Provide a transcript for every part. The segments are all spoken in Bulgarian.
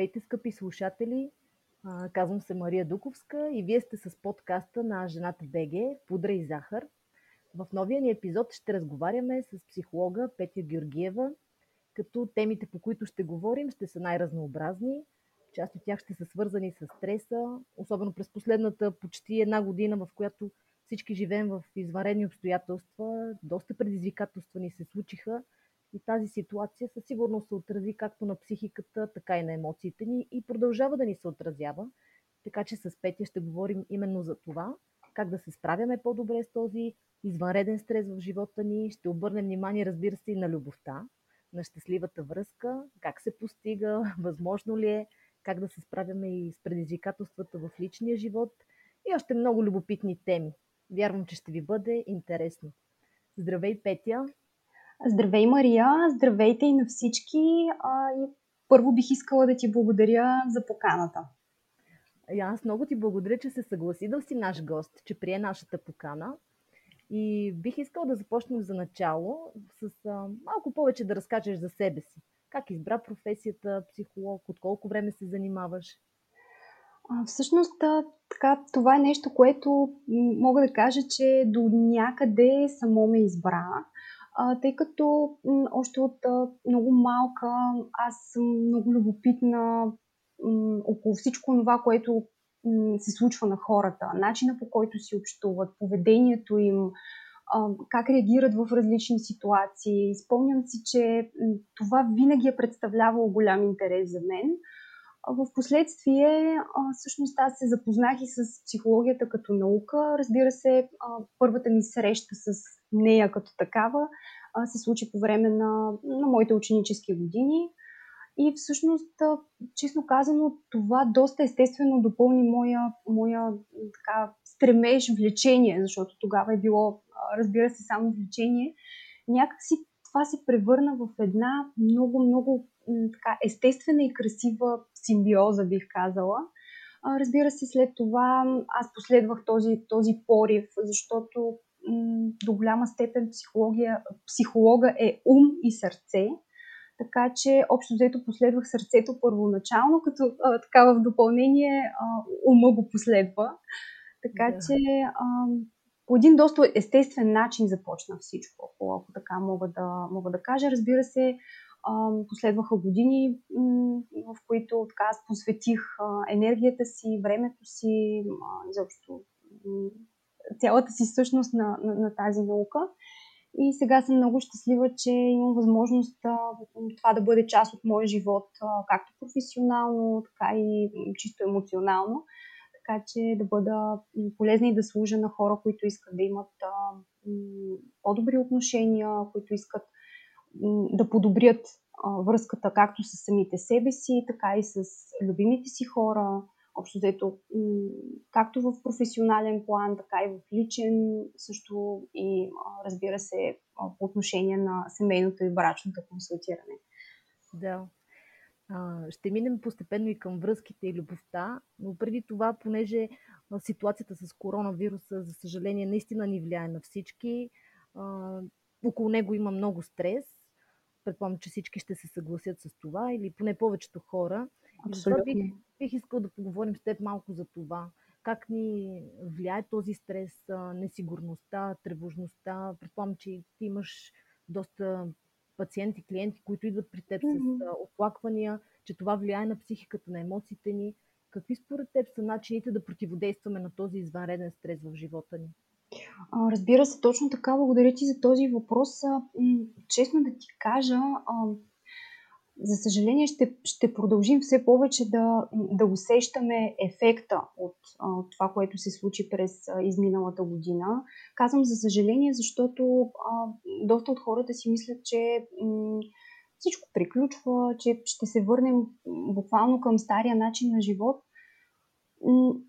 Здравейте, скъпи слушатели! Казвам се Мария Дуковска и вие сте с подкаста на Жената БГ Пудра и захар. В новия ни епизод ще разговаряме с психолога Петя Георгиева, като темите, по които ще говорим, ще са най-разнообразни. Част от тях ще са свързани с стреса, особено през последната почти една година, в която всички живеем в извънредни обстоятелства. Доста предизвикателства ни се случиха – и тази ситуация със сигурност се отрази както на психиката, така и на емоциите ни и продължава да ни се отразява. Така че с Петя ще говорим именно за това, как да се справяме по-добре с този извънреден стрес в живота ни. Ще обърнем внимание, разбира се, и на любовта, на щастливата връзка, как се постига, възможно ли е, как да се справяме и с предизвикателствата в личния живот и още много любопитни теми. Вярвам, че ще ви бъде интересно. Здравей, Петя! Здравей, Мария! Здравейте и на всички! А, и първо бих искала да ти благодаря за поканата. И аз много ти благодаря, че се съгласи да си наш гост, че прие нашата покана. И бих искала да започнем за начало с а, малко повече да разкажеш за себе си. Как избра професията психолог, от колко време се занимаваш? А, всъщност, така, това е нещо, което мога да кажа, че до някъде само ме избра тъй като още от много малка аз съм много любопитна около всичко това, което се случва на хората, начина по който си общуват, поведението им, как реагират в различни ситуации. Спомням си, че това винаги е представлявало голям интерес за мен. В последствие, всъщност аз се запознах и с психологията като наука. Разбира се, първата ми среща с нея като такава се случи по време на, на моите ученически години. И всъщност, честно казано, това доста естествено допълни моя, моя така, стремеж, влечение, защото тогава е било, разбира се, само влечение. Някакси това се превърна в една много, много така, естествена и красива симбиоза, бих казала. Разбира се, след това аз последвах този, този порив, защото до голяма степен психология, психолога е ум и сърце. Така че, общо взето, последвах сърцето първоначално, като а, така в допълнение а, ума го последва. Така да. че, а, по един доста естествен начин започна всичко, ако, така мога да, мога да кажа. Разбира се, последваха години, в които така аз посветих енергията си, времето си, изобщо цялата си същност на, на, на тази наука. И сега съм много щастлива, че имам възможност това да бъде част от моя живот, както професионално, така и чисто емоционално. Така че да бъда полезна и да служа на хора, които искат да имат по-добри отношения, които искат да подобрят връзката както с самите себе си, така и с любимите си хора, общо взето, както в професионален план, така и в личен, също и разбира се по отношение на семейното и брачното консултиране. Да. Ще минем постепенно и към връзките и любовта, но преди това, понеже ситуацията с коронавируса, за съжаление, наистина ни влияе на всички, около него има много стрес. Предполагам, че всички ще се съгласят с това, или поне повечето хора. Абсолютно. И бих, бих искал да поговорим с теб малко за това. Как ни влияе този стрес, несигурността, тревожността? Предполагам, че ти имаш доста пациенти, клиенти, които идват при теб mm-hmm. с оплаквания, че това влияе на психиката, на емоциите ни. Какви според теб са начините да противодействаме на този извънреден стрес в живота ни? Разбира се, точно така. Благодаря ти за този въпрос. Честно да ти кажа, за съжаление ще, ще продължим все повече да, да усещаме ефекта от, от това, което се случи през изминалата година. Казвам за съжаление, защото а, доста от хората си мислят, че м- всичко приключва, че ще се върнем буквално към стария начин на живот.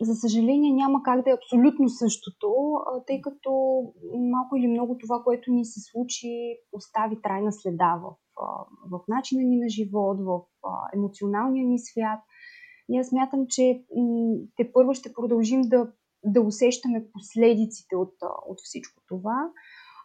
За съжаление няма как да е абсолютно същото, тъй като малко или много това, което ни се случи, остави трайна следа в, в начина ни на живот, в емоционалния ни свят. И аз смятам, че те първо ще продължим да, да усещаме последиците от, от всичко това.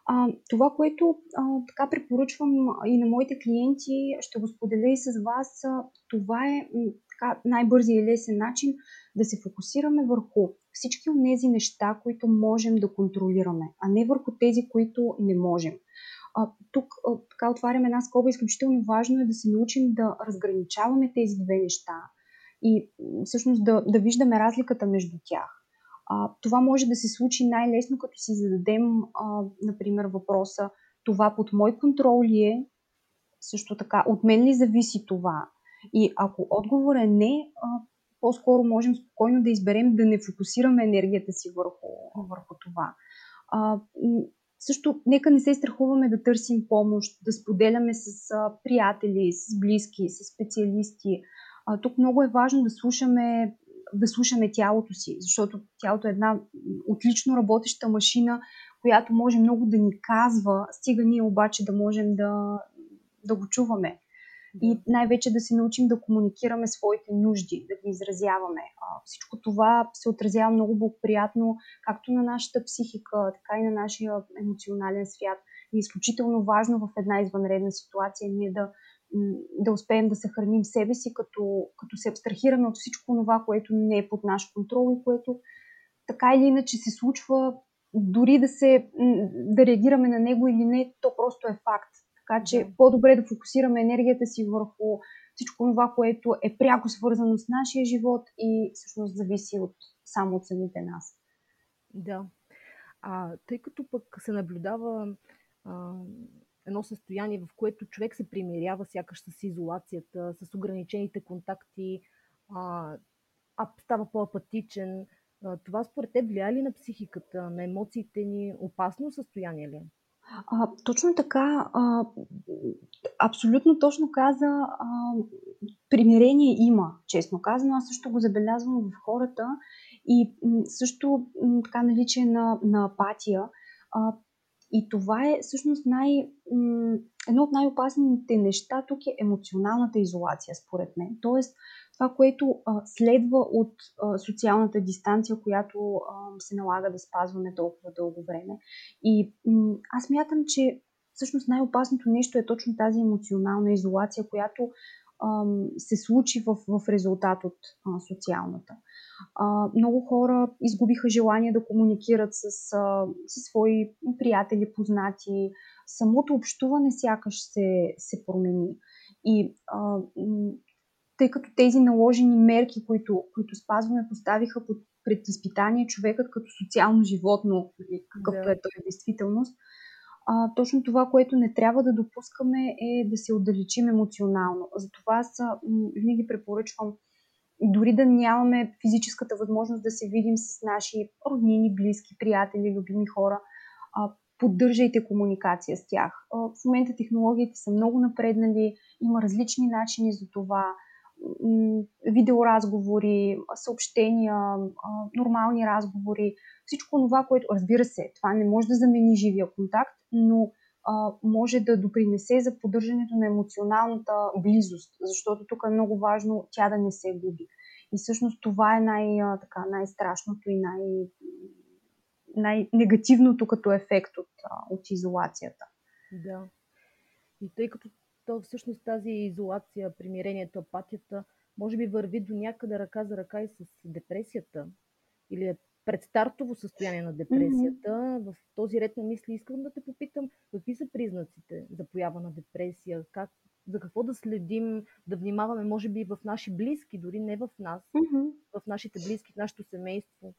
А, това, което а, така препоръчвам и на моите клиенти, ще го споделя и с вас, а, това е така най-бързия и лесен начин да се фокусираме върху всички от тези неща, които можем да контролираме, а не върху тези, които не можем. А, тук а, така отварям една скоба. Изключително важно е да се научим да разграничаваме тези две неща и всъщност да, да виждаме разликата между тях. А, това може да се случи най-лесно, като си зададем, а, например, въпроса това под мой контрол ли е, също така, от мен ли зависи това? И ако отговор е не, а, по-скоро можем спокойно да изберем да не фокусираме енергията си върху, върху това. А, също, нека не се страхуваме да търсим помощ, да споделяме с а, приятели, с близки, с специалисти. А, тук много е важно да слушаме, да слушаме тялото си, защото тялото е една отлично работеща машина, която може много да ни казва, стига ние обаче да можем да, да го чуваме. И най-вече да се научим да комуникираме своите нужди, да ги изразяваме. Всичко това се отразява много благоприятно както на нашата психика, така и на нашия емоционален свят. И е изключително важно в една извънредна ситуация ние да, да успеем да съхраним себе си, като, като се абстрахираме от всичко това, което не е под наш контрол и което така или иначе се случва, дори да, се, да реагираме на него или не, то просто е факт. Така че да. по-добре да фокусираме енергията си върху всичко това, което е пряко свързано с нашия живот и всъщност зависи от, само от самите нас. Да. А, тъй като пък се наблюдава а, едно състояние, в което човек се примирява сякаш с изолацията, с ограничените контакти, а, а става по-апатичен. Това според теб влияе ли на психиката, на емоциите ни? Опасно състояние ли е? А, точно така, а, абсолютно точно каза, а, примирение има, честно казано. Аз също го забелязвам в хората и също така наличие на, на апатия. А, и това е всъщност най, едно от най-опасните неща тук е емоционалната изолация, според мен. Тоест, това, което а, следва от а, социалната дистанция, която а, се налага да спазваме толкова дълго време. И м- аз мятам, че всъщност най-опасното нещо е точно тази емоционална изолация, която се случи в, в резултат от а, социалната. А, много хора изгубиха желание да комуникират с, а, с свои приятели, познати. Самото общуване сякаш се, се промени. И а, тъй като тези наложени мерки, които, които спазваме, поставиха под пред изпитание човекът като социално животно, нали, какъвто да. е той в действителност. А, точно това, което не трябва да допускаме е да се отдалечим емоционално. Затова аз винаги препоръчвам дори да нямаме физическата възможност да се видим с наши роднини, близки, приятели, любими хора, а, поддържайте комуникация с тях. А, в момента технологиите са много напреднали, има различни начини за това видеоразговори, съобщения, нормални разговори, всичко това, което, разбира се, това не може да замени живия контакт, но може да допринесе за поддържането на емоционалната близост, защото тук е много важно тя да не се губи. И всъщност това е най, така, най-страшното и най- най-негативното като ефект от, от изолацията. Да. И тъй като то всъщност тази изолация, примирението, апатията, може би върви до някъде ръка за ръка и с депресията или е предстартово състояние на депресията. Mm-hmm. В този ред на мисли искам да те попитам какви са признаците за поява на депресия, как, за какво да следим, да внимаваме, може би в наши близки, дори не в нас, mm-hmm. в нашите близки, в нашето семейство.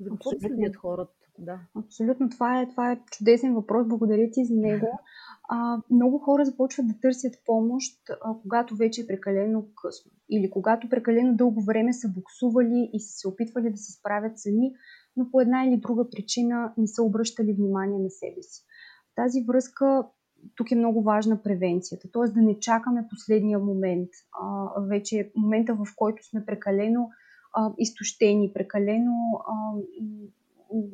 За какво следят хората? Да. Абсолютно. Това е, това е чудесен въпрос. Благодаря ти за него. А, много хора започват да търсят помощ, а, когато вече е прекалено късно. Или когато прекалено дълго време са буксували и са се опитвали да се справят сами, но по една или друга причина не са обръщали внимание на себе си. В тази връзка тук е много важна превенцията, т.е. да не чакаме последния момент, а, вече момента в който сме прекалено а, изтощени, прекалено а,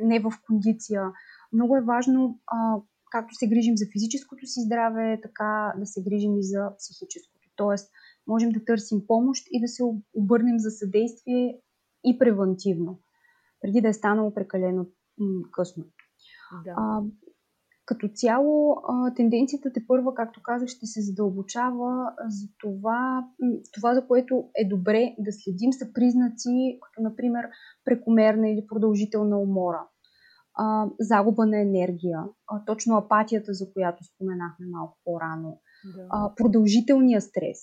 не в кондиция. Много е важно, а, както се грижим за физическото си здраве, така да се грижим и за психическото. Тоест, можем да търсим помощ и да се обърнем за съдействие и превентивно, преди да е станало прекалено м- късно. Да. А, като цяло, тенденцията те първа, както казах, ще се задълбочава. За това, това, за което е добре да следим, са признаци, като например прекомерна или продължителна умора, загуба на енергия, точно апатията, за която споменахме малко по-рано, да. продължителния стрес,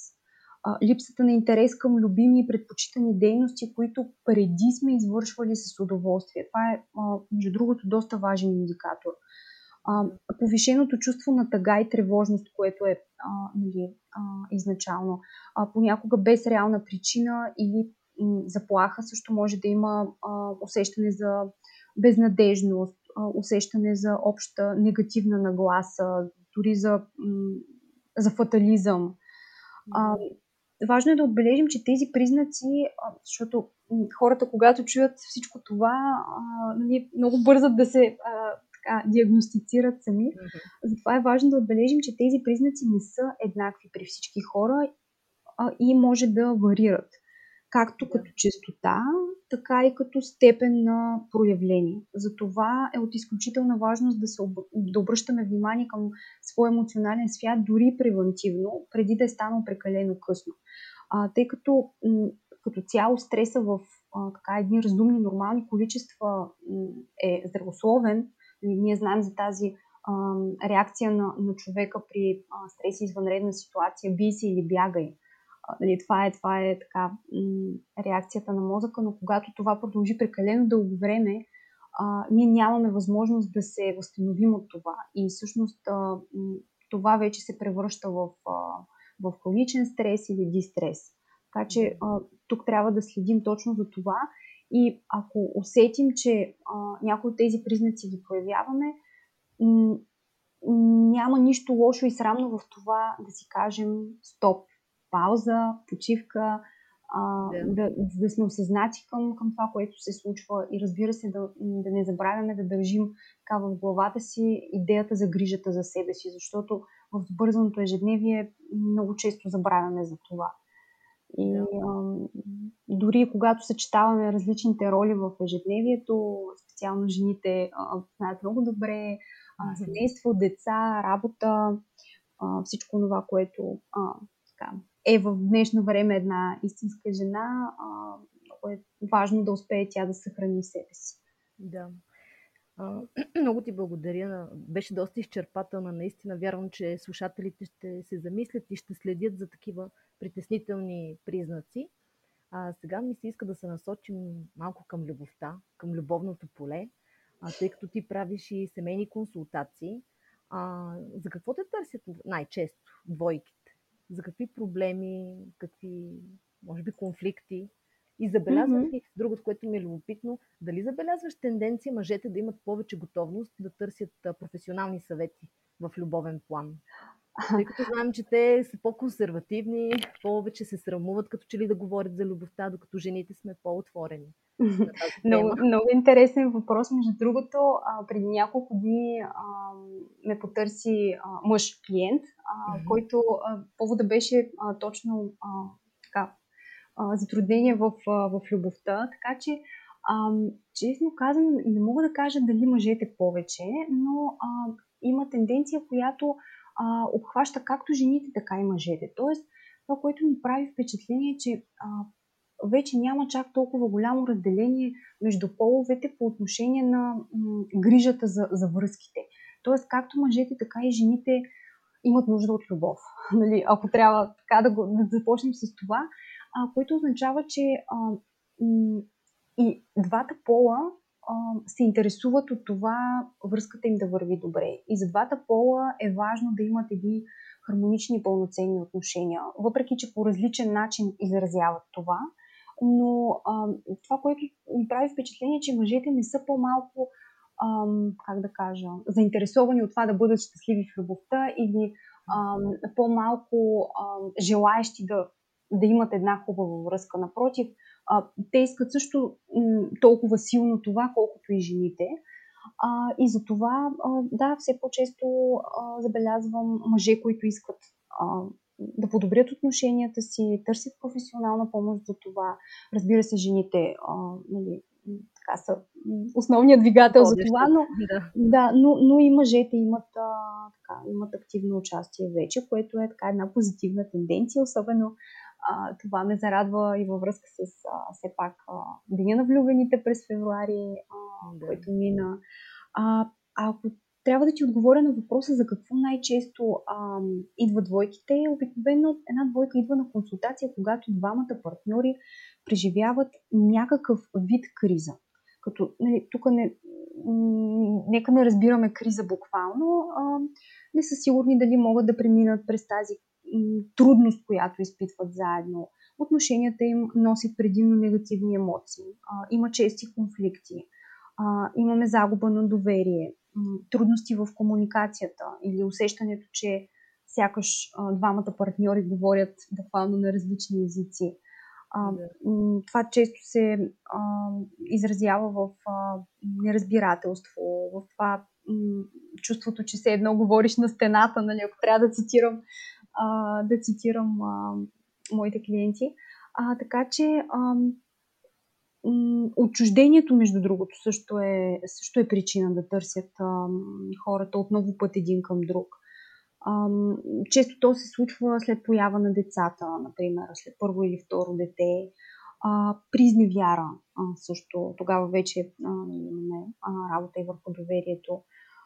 липсата на интерес към любими и предпочитани дейности, които преди сме извършвали с удоволствие. Това е, между другото, доста важен индикатор а, повишеното чувство на тъга и тревожност, което е а, нали, а, изначално. А, понякога без реална причина или м, заплаха също може да има а, усещане за безнадежност, а, усещане за обща негативна нагласа, дори за, м, за фатализъм. А, важно е да отбележим, че тези признаци, защото хората, когато чуят всичко това, нали, много бързат да се така, диагностицират сами. Mm-hmm. Затова е важно да отбележим, че тези признаци не са еднакви при всички хора а, и може да варират. Както като честота, така и като степен на проявление. Затова е от изключителна важност да, се об... да обръщаме внимание към своя емоционален свят, дори превентивно, преди да е станало прекалено късно. А, тъй като м- като цяло стреса в а, така едни разумни, нормални количества е здравословен, ние знаем за тази а, реакция на, на човека при а, стрес и извънредна ситуация, бий се или бягай. Нали, това, е, това е така м- реакцията на мозъка, но когато това продължи прекалено дълго време, а, ние нямаме възможност да се възстановим от това. И всъщност а, това вече се превръща в, а, в хроничен стрес или дистрес. Така че а, тук трябва да следим точно за това и ако усетим, че а, някои от тези признаци ги проявяваме, м- няма нищо лошо и срамно в това да си кажем стоп, пауза, почивка, а, да. Да, да сме осъзнати към, към това, което се случва и разбира се да, да не забравяме да държим така в главата си идеята за грижата за себе си, защото в бързаното ежедневие много често забравяме за това. И а, дори когато съчетаваме различните роли в ежедневието, специално жените а, знаят много добре, а, семейство, деца, работа, а, всичко това, което а, така, е в днешно време една истинска жена, а, много е важно да успее тя да съхрани себе си. Да. А, много ти благодаря. Беше доста изчерпателна. Наистина вярвам, че слушателите ще се замислят и ще следят за такива притеснителни признаци. А сега ми се иска да се насочим малко към любовта, към любовното поле, а, тъй като ти правиш и семейни консултации. А, за какво те търсят най-често двойките? За какви проблеми, какви, може би, конфликти? И забелязваш mm-hmm. ли, другото, което ми е любопитно, дали забелязваш тенденция мъжете да имат повече готовност да търсят професионални съвети в любовен план? Тъй като знаем, че те са по-консервативни, повече се срамуват, като че ли да говорят за любовта, докато жените сме по-отворени. много, много интересен въпрос. Между другото, а, преди няколко дни а, ме потърси а, мъж клиент, а, mm-hmm. който а, повода беше а, точно а, така, а, затруднение в, а, в любовта. Така че, а, честно казвам, не мога да кажа дали мъжете повече, но а, има тенденция, която а, обхваща както жените, така и мъжете. Тоест, това, което ми прави впечатление е, че а, вече няма чак толкова голямо разделение между половете по отношение на м- грижата за, за връзките. Тоест, както мъжете, така и жените имат нужда от любов. Нали? Ако трябва така да, го, да започнем с това, а, което означава, че а, и двата пола се интересуват от това връзката им да върви добре. И за двата пола е важно да имат едни хармонични и пълноценни отношения, въпреки че по различен начин изразяват това. Но а, това, което ми прави впечатление, че мъжете не са по-малко, а, как да кажа, заинтересовани от това да бъдат щастливи в любовта или а, по-малко а, желаящи да, да имат една хубава връзка. Напротив, а, те искат също м, толкова силно това, колкото и жените. А, и за това, а, да, все по-често а, забелязвам мъже, които искат а, да подобрят отношенията си, търсят професионална помощ за това. Разбира се, жените а, нали, така са основният двигател за това, но, да. Да, но, но и мъжете имат, а, така, имат активно участие вече, което е така една позитивна тенденция, особено а, това ме зарадва и във връзка с а, все пак а, Деня на влюбените през февруари, а, да. който мина. А, ако трябва да ти отговоря на въпроса за какво най-често а, идват двойките, обикновено една двойка идва на консултация, когато двамата партньори преживяват някакъв вид криза. Като, нали, тук не, нека не разбираме криза буквално, а, не са сигурни дали могат да преминат през тази трудност, която изпитват заедно. Отношенията им носят предимно негативни емоции. А, има чести конфликти. А, имаме загуба на доверие, трудности в комуникацията или усещането, че сякаш а, двамата партньори говорят буквално на различни езици. А, това често се а, изразява в а, неразбирателство, в това м- чувството, че се едно говориш на стената, нали, ако трябва да цитирам, а, да цитирам а, моите клиенти. А, така че а, отчуждението, между другото, също е, също е причина да търсят а, хората отново път един към друг. Ам, често то се случва след поява на децата, например, след първо или второ дете. А, при изневяра а, също. Тогава вече а, имаме а, работа и върху доверието.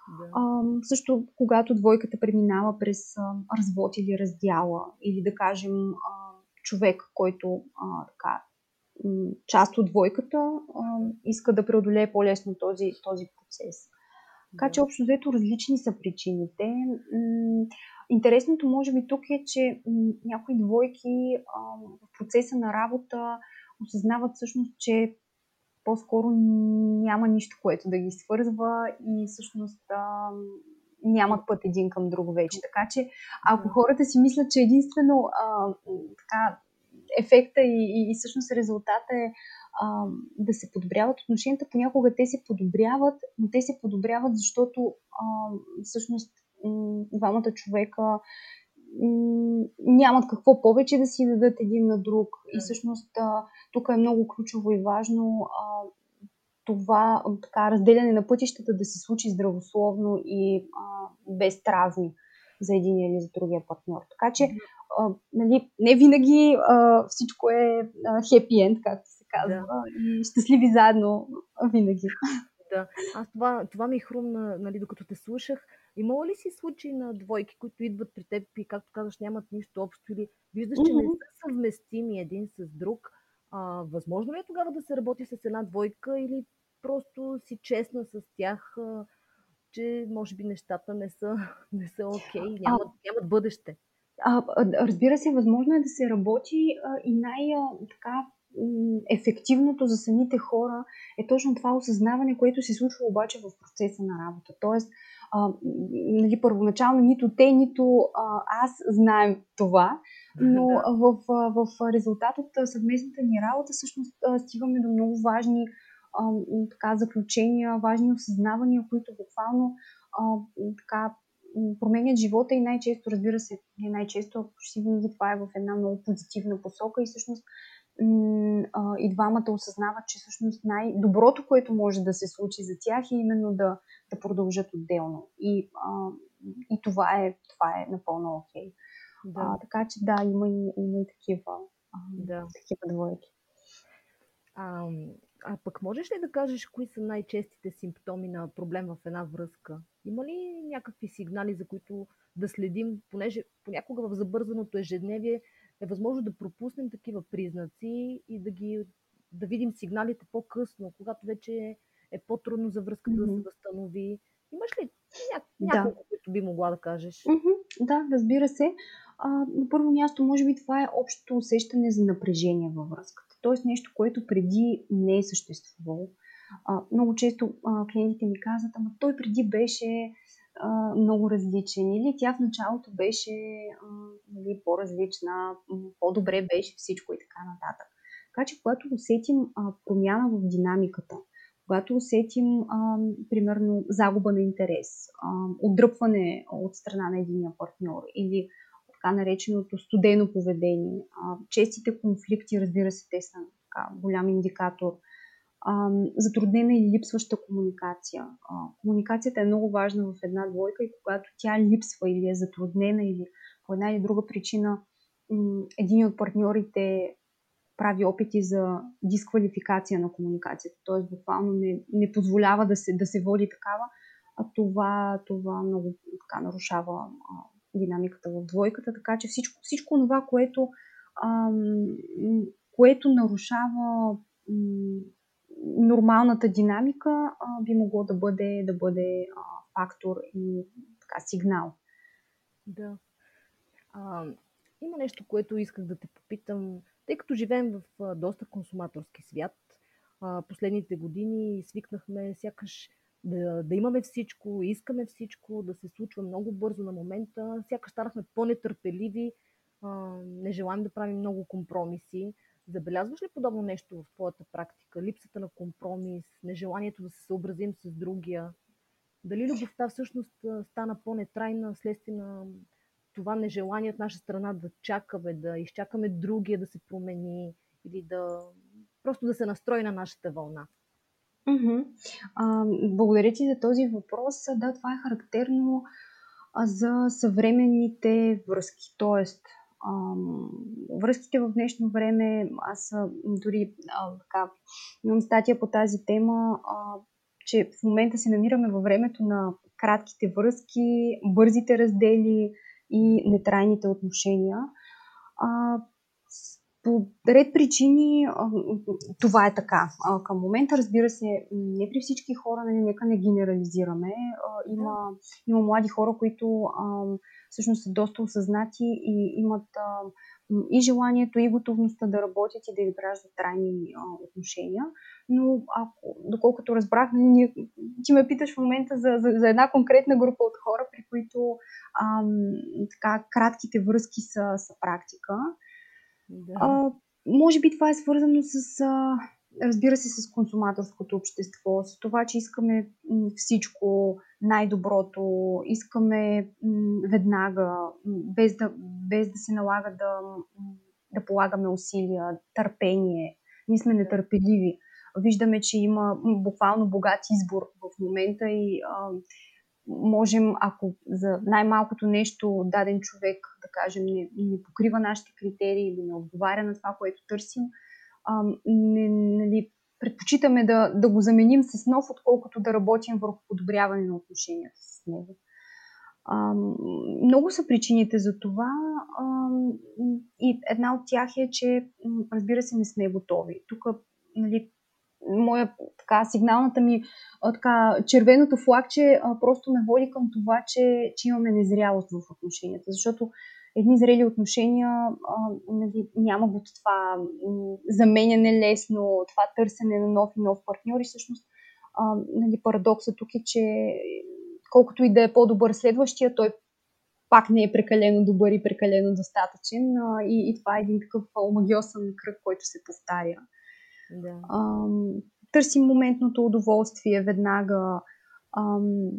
Да. А, също, когато двойката преминава през а, развод или раздяла, или да кажем а, човек, който а, така, част от двойката а, иска да преодолее по-лесно този, този процес. Така че общо взето различни са причините. Интересното може би тук е, че някои двойки в процеса на работа осъзнават всъщност, че по-скоро няма нищо, което да ги свързва и всъщност нямат път един към друг вече. Така че ако хората си мислят, че единствено а, така, ефекта и, и, и всъщност резултата е а, да се подобряват отношенията, понякога те се подобряват, но те се подобряват, защото а, всъщност двамата човека нямат какво повече да си дадат един на друг. И всъщност тук е много ключово и важно това така, разделяне на пътищата да се случи здравословно и а, без травми за един или за другия партньор. Така че а, нали, не винаги а, всичко е хепи енд, както се казва, да. и щастливи заедно винаги. Да, аз това, това ми хрумна, нали, докато те слушах. Имало ли си случаи на двойки, които идват при теб и, както казваш, нямат нищо общо или виждаш, че mm-hmm. не са съвместими един с друг? А, възможно ли е тогава да се работи с една двойка или просто си честна с тях, а, че може би нещата не са, не са окей, okay, нямат, нямат бъдеще? А, разбира се, възможно е да се работи а, и най-така ефективното за самите хора е точно това осъзнаване, което се случва обаче в процеса на работа. Тоест, а, нали, първоначално нито те, нито а, аз знаем това, но в, в, в резултат от съвместната ни работа всъщност стигаме до много важни а, така, заключения, важни осъзнавания, които буквално а, така, променят живота и най-често, разбира се, не най-често, почти винаги това е в една много позитивна посока и всъщност и двамата осъзнават, че всъщност най-доброто, което може да се случи за тях е именно да, да продължат отделно. И, а, и това, е, това е напълно окей. Okay. Да. А, така че да, има и, има и такива, а, да. такива двойки. А, а пък можеш ли да кажеш кои са най-честите симптоми на проблем в една връзка? Има ли някакви сигнали, за които да следим, понеже понякога в забързаното ежедневие е възможно да пропуснем такива признаци и да ги да видим сигналите по-късно, когато вече е по-трудно за връзката mm-hmm. да се възстанови. Имаш ли ня... няколко, да. които би могла да кажеш? Mm-hmm. Да, разбира се. А, на първо място, може би това е общото усещане за напрежение във връзката. Тоест нещо, което преди не е съществувало. А, много често а, клиентите ми казват, ама той преди беше много различен. Или тя в началото беше нали, по-различна, по-добре беше всичко и така нататък. Така че, когато усетим промяна в динамиката, когато усетим, а, примерно, загуба на интерес, а, отдръпване от страна на единия партньор или така нареченото студено поведение, а, честите конфликти, разбира се, те са така, голям индикатор затруднена или липсваща комуникация. Комуникацията е много важна в една двойка и когато тя липсва или е затруднена или по една или друга причина един от партньорите прави опити за дисквалификация на комуникацията, т.е. буквално не, не позволява да се, да се води такава, а това, това много така нарушава а, динамиката в двойката, така че всичко, всичко това, което, ам, което нарушава м, нормалната динамика, а, би могло да бъде, да бъде а, фактор и така, сигнал. Да. А, има нещо, което исках да те попитам. Тъй като живеем в а, доста консуматорски свят, а, последните години свикнахме сякаш да, да имаме всичко, искаме всичко, да се случва много бързо на момента. Сякаш станахме по-нетърпеливи, а, не желаем да правим много компромиси. Забелязваш ли подобно нещо в твоята практика? Липсата на компромис, нежеланието да се съобразим с другия? Дали любовта всъщност стана по-нетрайна вследствие на това нежелание от наша страна да чакаме, да изчакаме другия да се промени или да просто да се настрои на нашата вълна? Mm-hmm. А, благодаря ти за този въпрос. Да, това е характерно за съвременните връзки. Тоест, връзките в днешно време, аз дори а, така, имам статия по тази тема, а, че в момента се намираме във времето на кратките връзки, бързите раздели и нетрайните отношения. А, по ред причини това е така. Към момента, разбира се, не при всички хора, нали, нека не генерализираме. Има, има млади хора, които всъщност са доста осъзнати и имат и желанието, и готовността да работят и да изграждат трайни отношения. Но ако, доколкото разбрах, нали, ти ме питаш в момента за, за, за една конкретна група от хора, при които ам, така, кратките връзки са, са практика. Да. А, може би това е свързано с, а, разбира се, с консуматорското общество, с това, че искаме всичко най-доброто, искаме веднага, без да, без да се налага да, да полагаме усилия, търпение. Ние сме нетърпеливи. Виждаме, че има буквално богат избор в момента и а, можем, ако за най-малкото нещо даден човек, да кажем, не, не покрива нашите критерии или не отговаря на това, което търсим, не, нали, предпочитаме да, да го заменим с нов, отколкото да работим върху подобряване на отношенията с него. А, много са причините за това а, и една от тях е, че разбира се не сме готови. Тук нали, моя така, сигналната ми така, червеното флагче просто ме води към това, че, че имаме незрялост в отношенията. Защото едни зрели отношения а, нали, няма го това заменяне лесно, това търсене на нов и нов партньор и всъщност а, нали, парадоксът тук е, че колкото и да е по-добър следващия, той пак не е прекалено добър и прекалено достатъчен а, и, и това е един такъв омагиосен кръг, който се повтаря. Да. Ам, търсим моментното удоволствие веднага. Ам,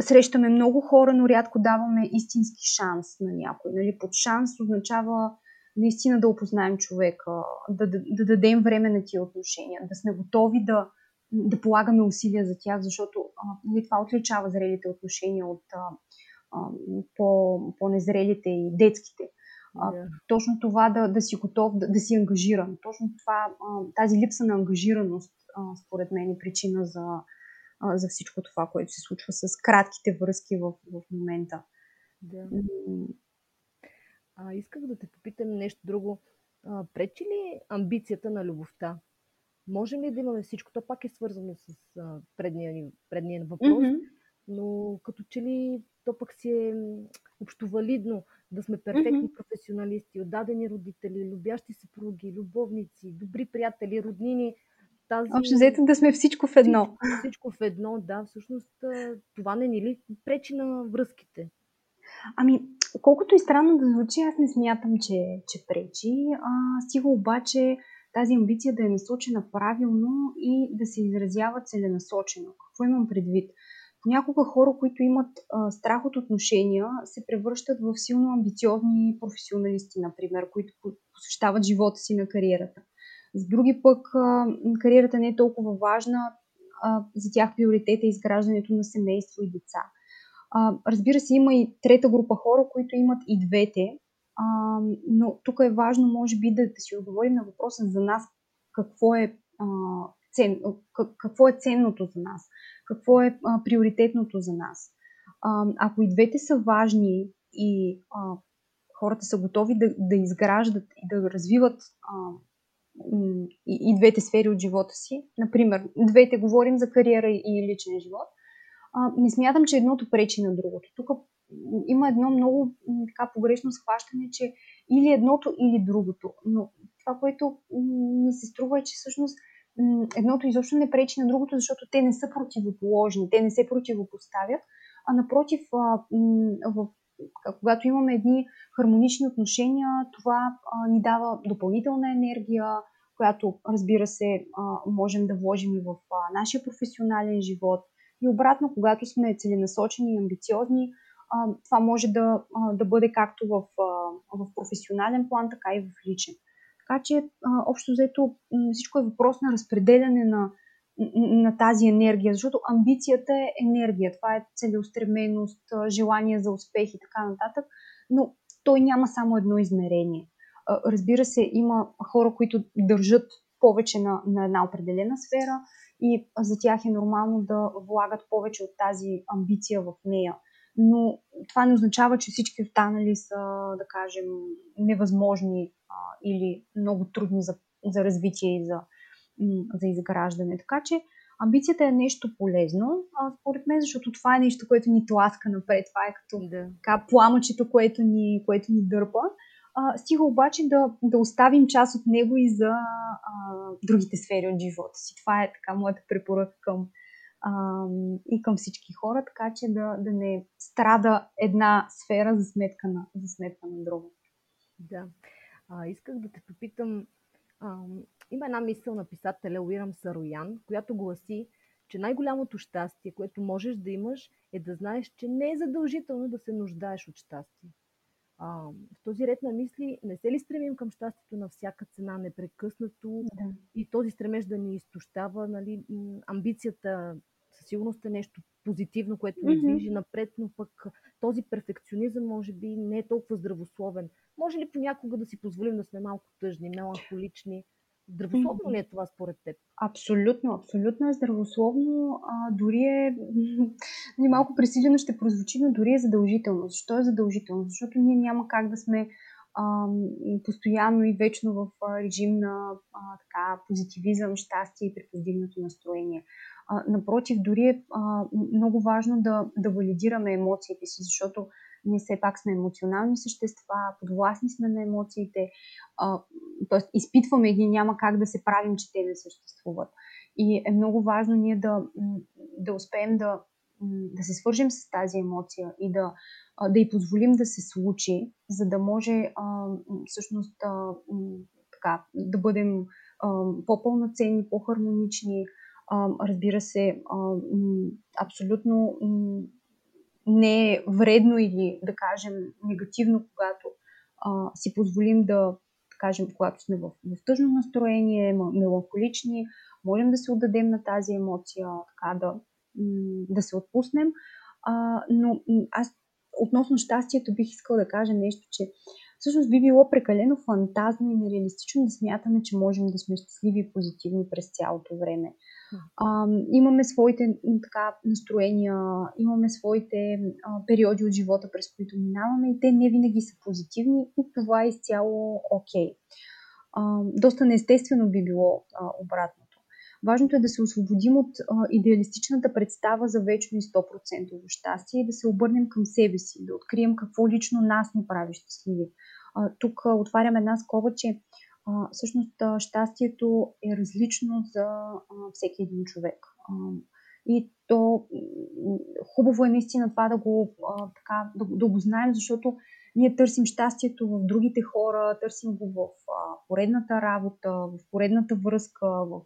срещаме много хора, но рядко даваме истински шанс на някой. Нали? Под шанс означава наистина да опознаем човека, да, да, да дадем време на тия отношения, да сме готови да, да полагаме усилия за тях, защото а, нали, това отличава зрелите отношения от а, а, по, по-незрелите и детските. Yeah. точно това да, да си готов, да, да си ангажиран. Точно това, тази липса на ангажираност, според мен, е причина за, за всичко това, което се случва с кратките връзки в, в момента. Да. А, исках да те попитам нещо друго. А, пречи ли амбицията на любовта? Можем ли да имаме всичко? То пак е свързано с а, предния, предния въпрос, mm-hmm. но като че ли то пък си е общовалидно да сме перфектни mm-hmm. професионалисти, отдадени родители, любящи съпруги, любовници, добри приятели, роднини. Тази... Общо взето да сме всичко в едно. Всичко, всичко в едно, да. Всъщност това не ни ли пречи на връзките? Ами, колкото и странно да звучи, аз не смятам, че, че пречи. А, стига обаче тази амбиция да е насочена правилно и да се изразява целенасочено. Какво имам предвид? Понякога хора, които имат а, страх от отношения, се превръщат в силно амбициозни професионалисти, например, които посещават живота си на кариерата. За други пък кариерата не е толкова важна, за тях приоритет е изграждането на семейство и деца. Разбира се, има и трета група хора, които имат и двете, но тук е важно, може би, да, си отговорим на въпроса за нас какво е, цен, какво е ценното за нас, какво е приоритетното за нас. Ако и двете са важни и хората са готови да, да изграждат и да развиват и, и двете сфери от живота си. Например, двете говорим за кариера и личен живот. А, не смятам, че едното пречи на другото. Тук има едно много така погрешно схващане, че или едното, или другото. Но това, което ми се струва е, че всъщност едното изобщо не пречи на другото, защото те не са противоположни, те не се противопоставят, а напротив, в когато имаме едни хармонични отношения, това ни дава допълнителна енергия, която, разбира се, можем да вложим и в нашия професионален живот. И обратно, когато сме целенасочени и амбициозни, това може да, да бъде както в, в професионален план, така и в личен. Така че, общо взето, всичко е въпрос на разпределяне на, на тази енергия, защото амбицията е енергия, това е целеустременост, желание за успех и така нататък, но той няма само едно измерение. Разбира се, има хора, които държат повече на, на една определена сфера и за тях е нормално да влагат повече от тази амбиция в нея. Но това не означава, че всички останали са, да кажем, невъзможни а, или много трудни за, за развитие и за, за изграждане. Така че амбицията е нещо полезно, а, според мен, защото това е нещо, което ни тласка напред. Това е като да. така, пламъчето, което ни, което ни дърпа. А, стига обаче да, да оставим част от него и за а, другите сфери от живота си. Това е така моята препоръка към, а, и към всички хора, така че да, да не страда една сфера за сметка на, за сметка на друга. Да. А, исках да те попитам, а, има една мисъл на писателя Уирам Сароян, която гласи, че най-голямото щастие, което можеш да имаш, е да знаеш, че не е задължително да се нуждаеш от щастие. А, в този ред на мисли не се ли стремим към щастието на всяка цена, непрекъснато да. и този стремеж да ни изтощава, нали, амбицията със сигурност е нещо позитивно, което ни движи напред, но пък този перфекционизъм може би не е толкова здравословен. Може ли понякога да си позволим да сме малко тъжни, меланхолични? Здравословно ли е това според теб? Абсолютно, абсолютно е здравословно. А, дори е, не малко пресилено ще прозвучи, но дори е задължително. Защо е задължително? Защото ние няма как да сме а, постоянно и вечно в режим на а, така, позитивизъм, щастие и припоздигнато настроение. А, напротив, дори е а, много важно да, да валидираме емоциите си, защото ние все пак сме емоционални същества, подвластни сме на емоциите, т.е. изпитваме ги, няма как да се правим, че те не съществуват. И е много важно ние да, да успеем да, да се свържем с тази емоция и да, да й позволим да се случи, за да може а, всъщност а, така, да бъдем а, по-пълноценни, по-хармонични. А, разбира се, а, абсолютно не е вредно или да кажем негативно, когато а, си позволим да, да кажем, когато сме в, в тъжно настроение, меланхолични, можем да се отдадем на тази емоция, така да, да се отпуснем. А, но аз относно щастието бих искала да кажа нещо, че всъщност би било прекалено фантазно и нереалистично да смятаме, че можем да сме щастливи и позитивни през цялото време. А, имаме своите така, настроения, имаме своите а, периоди от живота, през които минаваме и те не винаги са позитивни и това е изцяло окей. Okay. доста неестествено би било а, обратното. Важното е да се освободим от а, идеалистичната представа за вечно и 100% щастие и да се обърнем към себе си, да открием какво лично нас ни прави щастливи. А, тук а, отварям една скоба, че а, всъщност щастието е различно за всеки един човек. И то хубаво е наистина това да го, така, да, да го знаем, защото ние търсим щастието в другите хора, търсим го в поредната работа, в поредната връзка, в,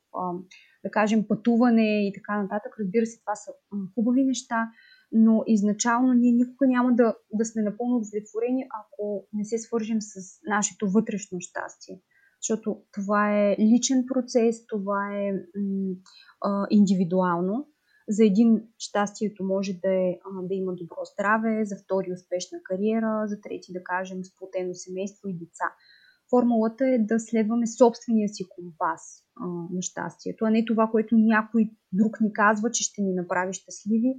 да кажем, пътуване и така нататък. Разбира се, това са хубави неща, но изначално ние никога няма да, да сме напълно удовлетворени, ако не се свържем с нашето вътрешно щастие. Защото това е личен процес, това е м- а, индивидуално. За един щастието може да, е, да има добро здраве, за втори успешна кариера, за трети да кажем сплотено семейство и деца. Формулата е да следваме собствения си компас а, на щастието, а не това, което някой друг ни казва, че ще ни направи щастливи,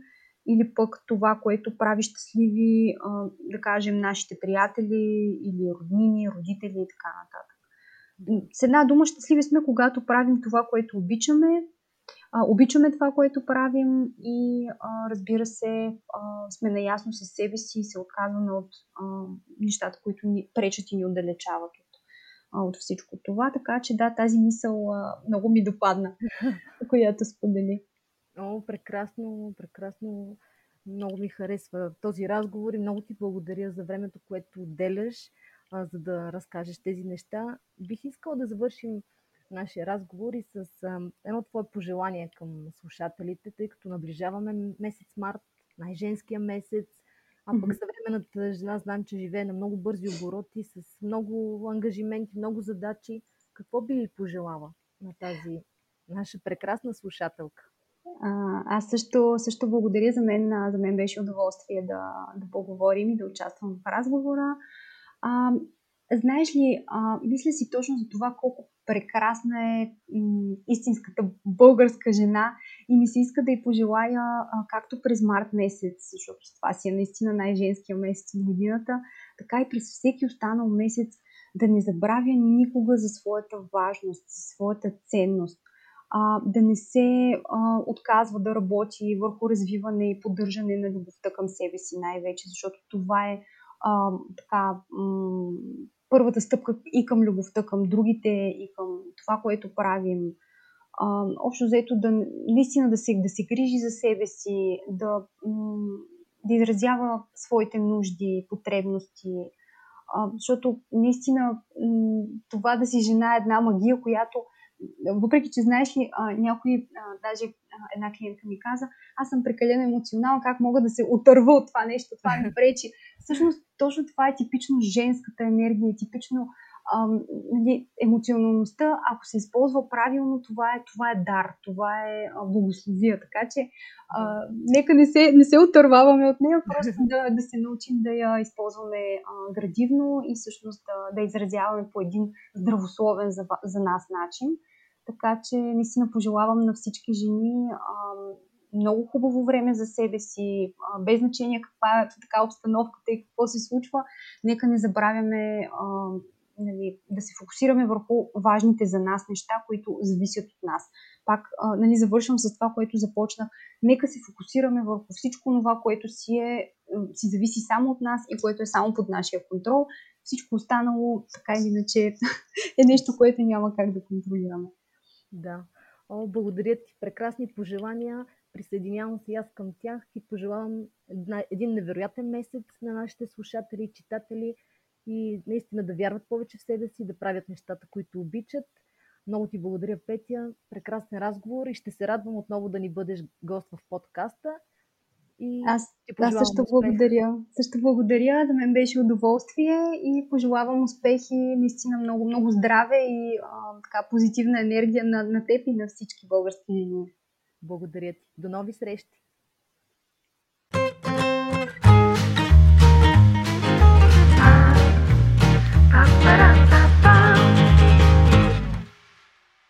или пък това, което прави щастливи, а, да кажем, нашите приятели или роднини, родители и така нататък. С една дума щастливи сме, когато правим това, което обичаме, а, обичаме това, което правим и а, разбира се, а, сме наясно с себе си и се отказваме от а, нещата, които ни пречат и ни отдалечават от, а, от всичко това. Така че да, тази мисъл а, много ми допадна, която сподели. О, прекрасно, прекрасно. Много ми харесва този разговор и много ти благодаря за времето, което отделяш, а, за да разкажеш тези неща. Бих искала да завършим нашия разговор и с а, едно твое пожелание към слушателите, тъй като наближаваме месец март, най-женския месец, а пък съвременната жена знам, че живее на много бързи обороти, с много ангажименти, много задачи. Какво би ли пожелала на тази наша прекрасна слушателка? А, аз също, също благодаря. За мен, за мен беше удоволствие да, да поговорим и да участвам в разговора. А, знаеш ли, а, мисля си точно за това колко прекрасна е м- истинската българска жена и ми се иска да й пожелая, а, както през март месец, защото това си е наистина най-женския месец в годината, така и през всеки останал месец да не забравя никога за своята важност, за своята ценност, а, да не се а, отказва да работи върху развиване и поддържане на любовта към себе си най-вече, защото това е а, така м- първата стъпка и към любовта към другите, и към това, което правим. А, общо взето да наистина да се, да се грижи за себе си, да, да изразява своите нужди, потребности, а, защото наистина това да си жена е една магия, която въпреки, че знаеш ли, а, някой, а, даже а, една клиентка ми каза, аз съм прекалено емоционална, как мога да се отърва от това нещо, това ми пречи. Всъщност, точно това е типично женската енергия, типично нали, емоционалността, ако се използва правилно, това е, това е дар, това е благословия. Така че а, нека не се, не се отърваваме от нея, просто да, да се научим да я използваме а, градивно и всъщност да, да изразяваме по един здравословен за, за нас начин. Така че наистина пожелавам на всички жени а, много хубаво време за себе си, без значение каква е така обстановката и какво се случва. Нека не забравяме а, нали, да се фокусираме върху важните за нас неща, които зависят от нас. Пак а, нали, завършвам с това, което започнах. Нека се фокусираме върху всичко това, което си, е, си зависи само от нас и което е само под нашия контрол. Всичко останало, така или иначе, е нещо, което няма как да контролираме. Да. О, благодаря ти. Прекрасни пожелания. Присъединявам се и аз към тях и пожелавам един невероятен месец на нашите слушатели и читатели и наистина да вярват повече в себе си, да правят нещата, които обичат. Много ти благодаря, Петя. Прекрасен разговор и ще се радвам отново да ни бъдеш гост в подкаста. И аз, аз също успех. благодаря. Също благодаря. За мен беше удоволствие и пожелавам успехи, наистина много, много здраве и а, така позитивна енергия на, на теб и на всички български жени. Благодаря ти. До нови срещи. Para